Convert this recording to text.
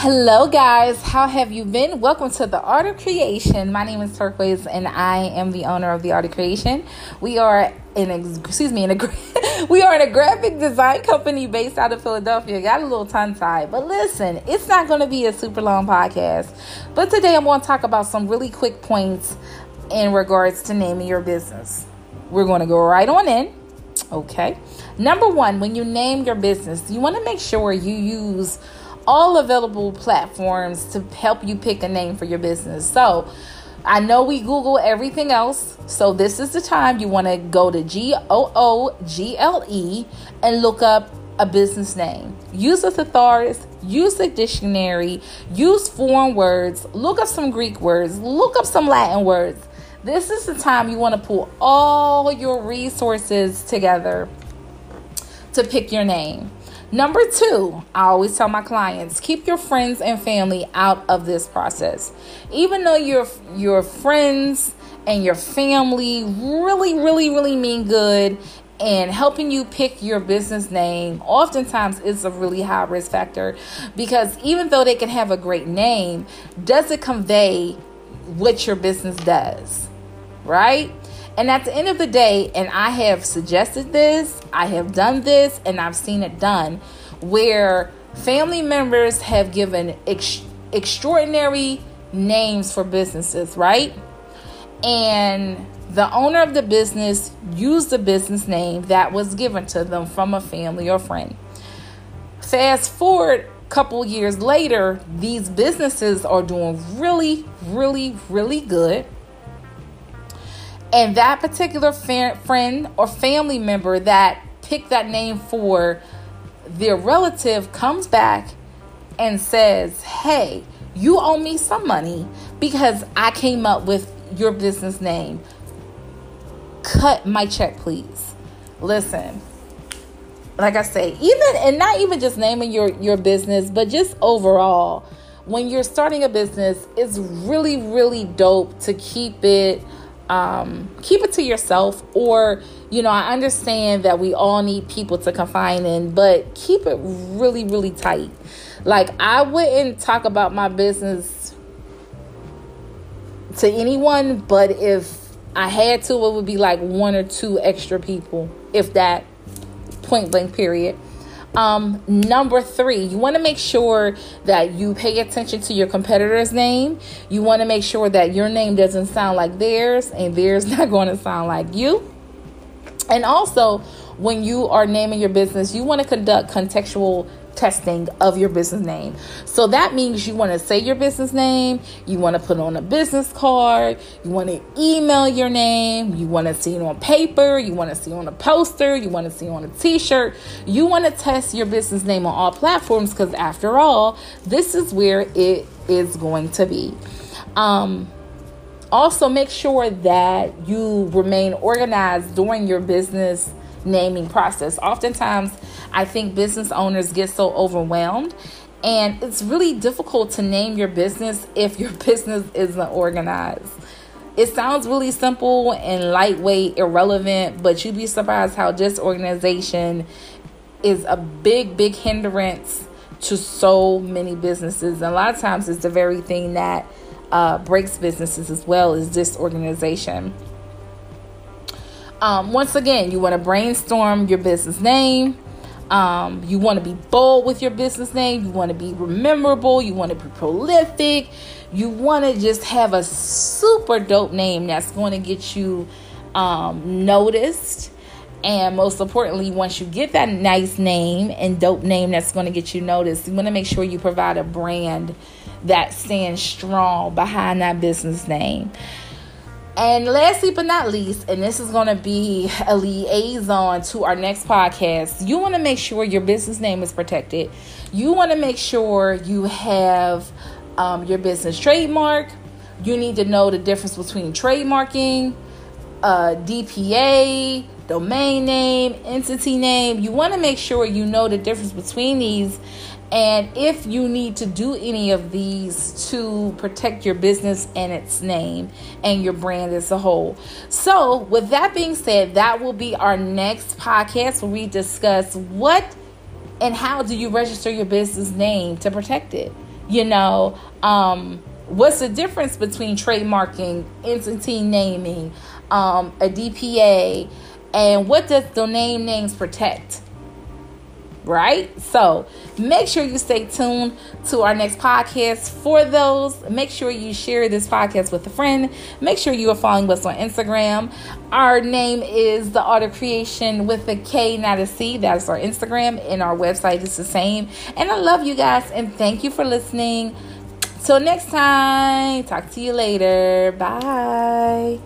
Hello, guys. How have you been? Welcome to the Art of Kreation. My name is Turquoise, and I am the owner of the Art of Kreation. We are in, excuse me, in a we are in a graphic design company based out of Philadelphia. Got a little tongue tied, but listen, it's not going to be a super long podcast. But today, I'm going to talk about some really quick points in regards to naming your business. We're going to go right on in. Okay. Number one, when you name your business, you want to make sure you use all available platforms to help you pick a name for your business. So, I know we Google everything else, so this is the time you want to go to G O O G L E and look up a business name. Use a thesaurus, use the dictionary, use foreign words, look up some Greek words, look up some Latin words. This is the time you want to pull all your resources together to pick your name. Number two, I always tell my clients, keep your friends and family out of this process. Even though your your friends and your family really, really, really mean good and helping you pick your business name oftentimes is a really high risk factor because even though they can have a great name, does it convey what your business does? Right? And at the end of the day, and I have suggested this, I have done this, and I've seen it done where family members have given ex- extraordinary names for businesses, right? And the owner of the business used the business name that was given to them from a family or friend. Fast forward a couple years later, these businesses are doing really, really, really good and that particular friend or family member that picked that name for their relative comes back and says, Hey, you owe me some money because I came up with your business name. Cut my check, please. Listen, like I say, even and not even just naming your your business, but just overall, when you're starting a business, it's really really dope to keep it um, keep it to yourself or you know i understand that we all need people to confine in but keep it really really tight. Like i wouldn't talk about my business to anyone but if i had to it would be like one or two extra people if that point blank period um, number three, you want to make sure that you pay attention to your competitor's name. You want to make sure that your name doesn't sound like theirs and theirs not going to sound like you. And also, when you are naming your business, you want to conduct contextual testing of your business name. So that means you want to say your business name, you want to put on a business card, you want to email your name, you want to see it on paper, you want to see it on a poster, you want to see it on a t-shirt. You want to test your business name on all platforms cuz after all, this is where it is going to be. Um also make sure that you remain organized during your business naming process. Oftentimes, I think business owners get so overwhelmed and it's really difficult to name your business if your business isn't organized. It sounds really simple and lightweight, irrelevant, but you'd be surprised how disorganization is a big, big hindrance to so many businesses. And a lot of times it's the very thing that uh, breaks businesses as well is disorganization. Um, once again, you want to brainstorm your business name. Um, you want to be bold with your business name. You want to be memorable. You want to be prolific. You want to just have a super dope name that's going to get you um, noticed. And most importantly, once you get that nice name and dope name that's going to get you noticed, you want to make sure you provide a brand that stands strong behind that business name. And lastly but not least, and this is going to be a liaison to our next podcast, you want to make sure your business name is protected. You want to make sure you have um, your business trademark. You need to know the difference between trademarking, uh, DBA, domain name, entity name. You want to make sure you know the difference between these and if you need to do any of these to protect your business and its name and your brand as a whole. So, with that being said, that will be our next podcast where we discuss what and how do you register your business name to protect it. You know, um, what's the difference between trademarking, entity naming, um, a DBA, and what does domain names protect? Right? So make sure you stay tuned to our next podcast for those. Make sure you share this podcast with a friend. Make sure you are following us on Instagram. Our name is The Art of Kreation with a K, not a C. That's our Instagram, and our website is the same. And I love you guys, and thank you for listening. Till next time, talk to you later. Bye.